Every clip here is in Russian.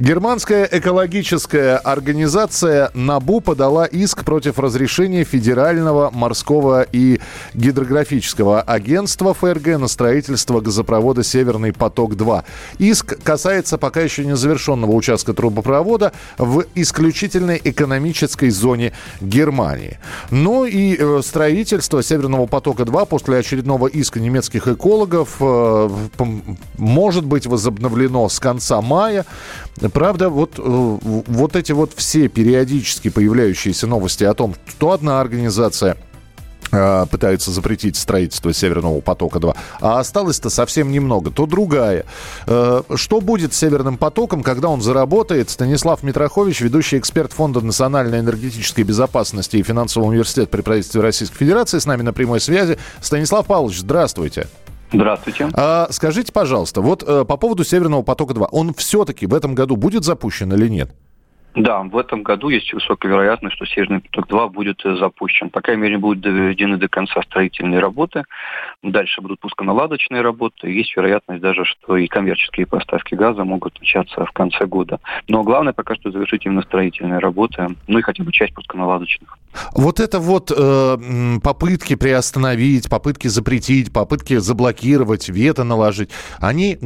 Германская экологическая организация НАБУ подала иск против разрешения Федерального морского и гидрографического агентства ФРГ на строительство газопровода «Северный поток-2». Иск касается пока еще не завершенного участка трубопровода в исключительной экономической зоне Германии. Ну и э, строительство «Северного потока-2» после очередного иска немецких экологов э, может быть возобновлено с конца мая. Правда, вот, э, вот эти вот все периодически появляющиеся новости о том, что одна организация э, пытается запретить строительство Северного потока-2. А осталось-то совсем немного, то другая. Э, что будет с Северным потоком, когда он заработает? Станислав Митрохович, ведущий эксперт Фонда национальной энергетической безопасности и финансового университета при правительстве Российской Федерации, с нами на прямой связи. Станислав Павлович, здравствуйте. Здравствуйте. А, скажите, пожалуйста, вот а, по поводу Северного потока-2, он все-таки в этом году будет запущен или нет? Да, в этом году есть высокая вероятность, что Северный поток-2 будет э, запущен. По крайней мере, будут доведены до конца строительные работы. Дальше будут пусконаладочные работы. Есть вероятность даже, что и коммерческие поставки газа могут начаться в конце года. Но главное пока что завершить именно строительные работы, ну и хотя бы часть пусконаладочных. Вот это вот э, попытки приостановить, попытки запретить, попытки заблокировать, вето наложить, они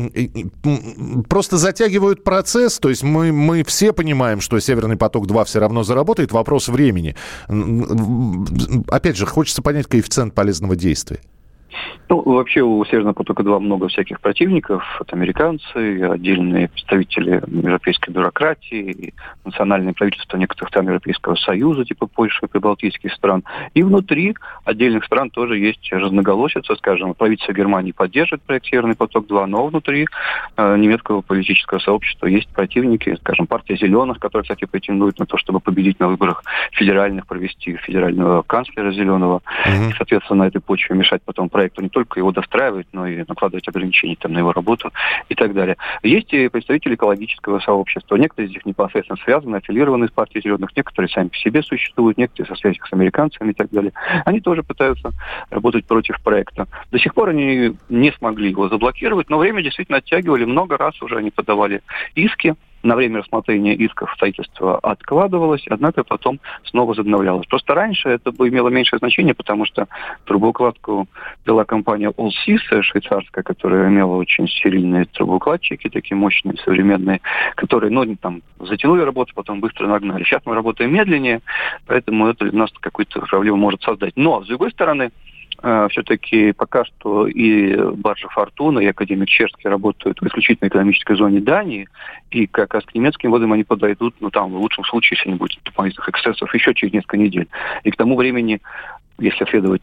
просто затягивают процесс. То есть мы, мы все понимаем, что Северный поток-2 все равно заработает. Вопрос времени. Опять же, хочется понять коэффициент полезного действия. Ну, вообще у Северного потока-2 много всяких противников. Это американцы, отдельные представители европейской бюрократии, национальные правительства некоторых стран Европейского Союза, типа Польши и прибалтийских стран. И внутри отдельных стран тоже есть разноголосица. Скажем, правительство Германии поддерживает проект Северный поток-2, но внутри э, немецкого политического сообщества есть противники. Скажем, партия Зеленых, которая, кстати, претендует на то, чтобы победить на выборах федеральных, провести федерального канцлера Зеленого. Mm-hmm. И, соответственно, на этой почве мешать потом проекту не только его достраивать, но и накладывать ограничения там, на его работу и так далее. Есть и представители экологического сообщества. Некоторые из них непосредственно связаны, аффилированы с партией зеленых, некоторые сами по себе существуют, некоторые со связью с американцами и так далее. Они тоже пытаются работать против проекта. До сих пор они не смогли его заблокировать, но время действительно оттягивали. Много раз уже они подавали иски на время рассмотрения исков строительства откладывалось, однако потом снова возобновлялось. Просто раньше это бы имело меньшее значение, потому что трубоукладку вела компания Allsys, швейцарская, которая имела очень сильные трубоукладчики, такие мощные, современные, которые, ну, там, затянули работу, потом быстро нагнали. Сейчас мы работаем медленнее, поэтому это для нас какую-то проблему может создать. Но, с другой стороны, все-таки пока что и баржа «Фортуна», и академик Черский работают в исключительно экономической зоне Дании, и как раз к немецким водам они подойдут, ну там в лучшем случае, если не будет дополнительных эксцессов, еще через несколько недель. И к тому времени, если следовать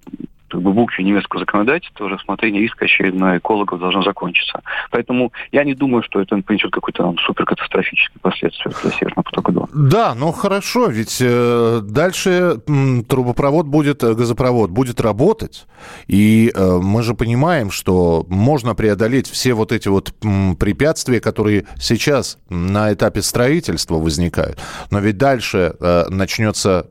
как бы букве немецкого законодательства рассмотрение иска очередной экологов должно закончиться. Поэтому я не думаю, что это принесет какой-то там суперкатастрофический последствия для Северного потока-2. Да, ну хорошо, ведь э, дальше м, трубопровод будет, э, газопровод будет работать, и э, мы же понимаем, что можно преодолеть все вот эти вот м, препятствия, которые сейчас на этапе строительства возникают. Но ведь дальше э, начнется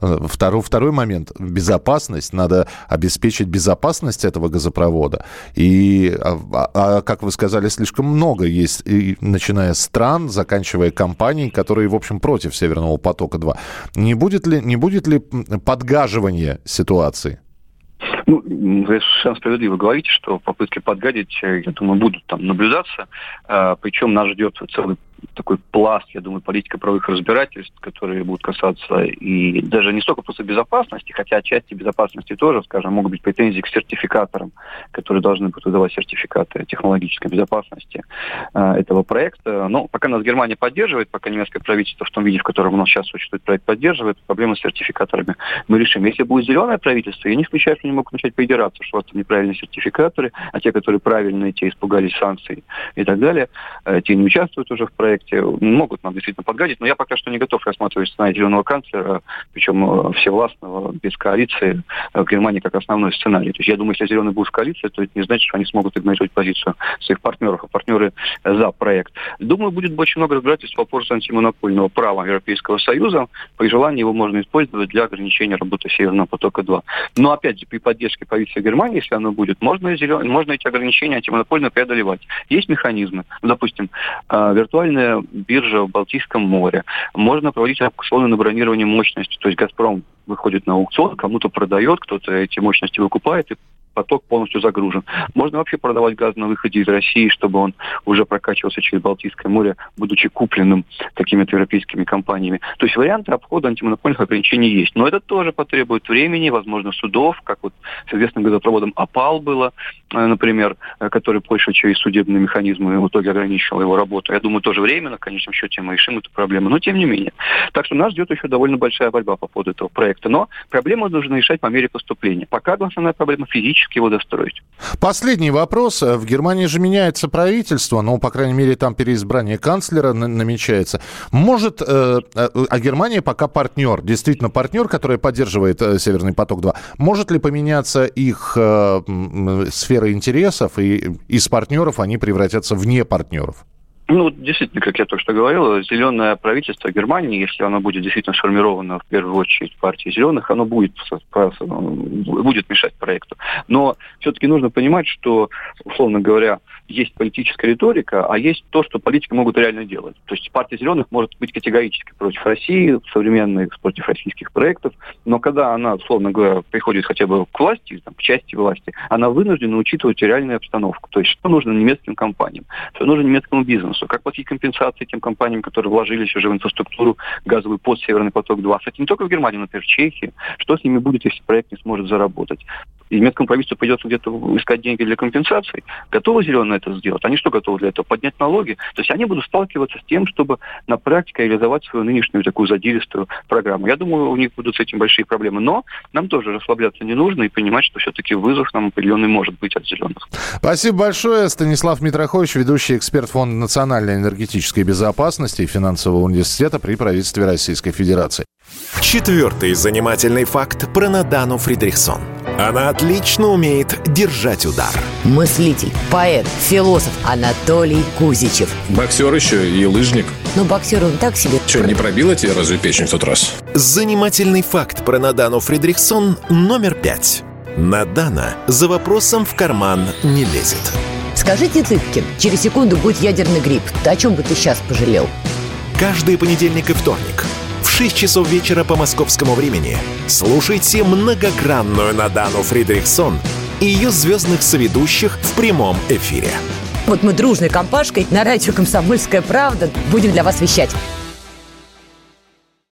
э, второй, второй момент, безопасность, надо обеспечить безопасность этого газопровода. И, а, а, как вы сказали, слишком много есть, и, начиная с стран, заканчивая компанией, которые, в общем, против Северного потока-2. Не будет ли, не будет ли подгаживания ситуации? Ну, вы совершенно справедливо говорите, что попытки подгадить, э, я думаю, будут там наблюдаться. А, Причем нас ждет целый такой пласт, я думаю, политико-правовых разбирательств, которые будут касаться и даже не столько просто безопасности, хотя отчасти безопасности тоже, скажем, могут быть претензии к сертификаторам, которые должны будут выдавать сертификаты технологической безопасности э, этого проекта. Но пока нас Германия поддерживает, пока немецкое правительство в том виде, в котором у нас сейчас существует проект, поддерживает, проблемы с сертификаторами мы решим. Если будет зеленое правительство, я не исключаю, что они могут начать придираться, что это неправильные сертификаторы, а те, которые правильные, те испугались санкций и так далее, э, те не участвуют уже в проекте, проекте, могут нам действительно подгадить, но я пока что не готов рассматривать сценарий зеленого канцлера, причем э, всевластного, без коалиции в Германии как основной сценарий. То есть я думаю, если зеленые будут в коалиции, то это не значит, что они смогут игнорировать позицию своих партнеров, а партнеры за проект. Думаю, будет очень много разбирательств по вопросу антимонопольного права Европейского Союза. При желании его можно использовать для ограничения работы Северного потока-2. Но опять же, при поддержке правительства Германии, если оно будет, можно, зелен... можно эти ограничения антимонопольно преодолевать. Есть механизмы. Допустим, а, виртуальная биржа в Балтийском море. Можно проводить аукционы на бронирование мощности. То есть «Газпром» выходит на аукцион, кому-то продает, кто-то эти мощности выкупает и поток полностью загружен. Можно вообще продавать газ на выходе из России, чтобы он уже прокачивался через Балтийское море, будучи купленным какими-то европейскими компаниями. То есть варианты обхода антимонопольных ограничений есть. Но это тоже потребует времени, возможно, судов, как вот с известным газопроводом ОПАЛ было, э, например, э, который Польша через судебные механизмы в итоге ограничила его работу. Я думаю, тоже временно, в конечном счете, мы решим эту проблему, но тем не менее. Так что нас ждет еще довольно большая борьба по поводу этого проекта. Но проблему нужно решать по мере поступления. Пока основная проблема физически физически его достроить. Последний вопрос. В Германии же меняется правительство, ну, по крайней мере, там переизбрание канцлера намечается. Может, э, э, а Германия пока партнер, действительно партнер, который поддерживает э, Северный поток-2, может ли поменяться их сфера интересов, и из партнеров они превратятся в не партнеров? Ну, действительно, как я только что говорил, зеленое правительство Германии, если оно будет действительно сформировано в первую очередь партией зеленых, оно будет, будет мешать проекту. Но все-таки нужно понимать, что, условно говоря, есть политическая риторика, а есть то, что политики могут реально делать. То есть партия зеленых может быть категорически против России, современных против российских проектов, но когда она, условно говоря, приходит хотя бы к власти, там, к части власти, она вынуждена учитывать реальную обстановку. То есть что нужно немецким компаниям, что нужно немецкому бизнесу, как платить компенсации тем компаниям, которые вложились уже в инфраструктуру газовый под Северный поток-2. Кстати, не только в Германии, но, например, в Чехии. Что с ними будет, если проект не сможет заработать? И немецкому правительству придется где-то искать деньги для компенсаций. Готовы зеленые это сделать? Они что готовы для этого? Поднять налоги? То есть они будут сталкиваться с тем, чтобы на практике реализовать свою нынешнюю такую задиристую программу. Я думаю, у них будут с этим большие проблемы. Но нам тоже расслабляться не нужно и понимать, что все-таки вызов нам определенный может быть от зеленых. Спасибо большое. Станислав Митрохович, ведущий эксперт Фонда национальной энергетической безопасности и финансового университета при правительстве Российской Федерации. Четвертый занимательный факт про Надану Фридрихсон. Она отлично умеет держать удар. Мыслитель, поэт, философ Анатолий Кузичев. Боксер еще и лыжник. Ну, боксер он так себе. Че, не пробила тебе разве печень в тот раз? Занимательный факт про Надану Фридрихсон номер пять. Надана за вопросом в карман не лезет. Скажите, Цыпкин, через секунду будет ядерный грипп. Ты о чем бы ты сейчас пожалел? Каждый понедельник и вторник – 6 часов вечера по московскому времени слушайте многогранную Надану Фридрихсон и ее звездных соведущих в прямом эфире. Вот мы дружной компашкой на радио «Комсомольская правда» будем для вас вещать.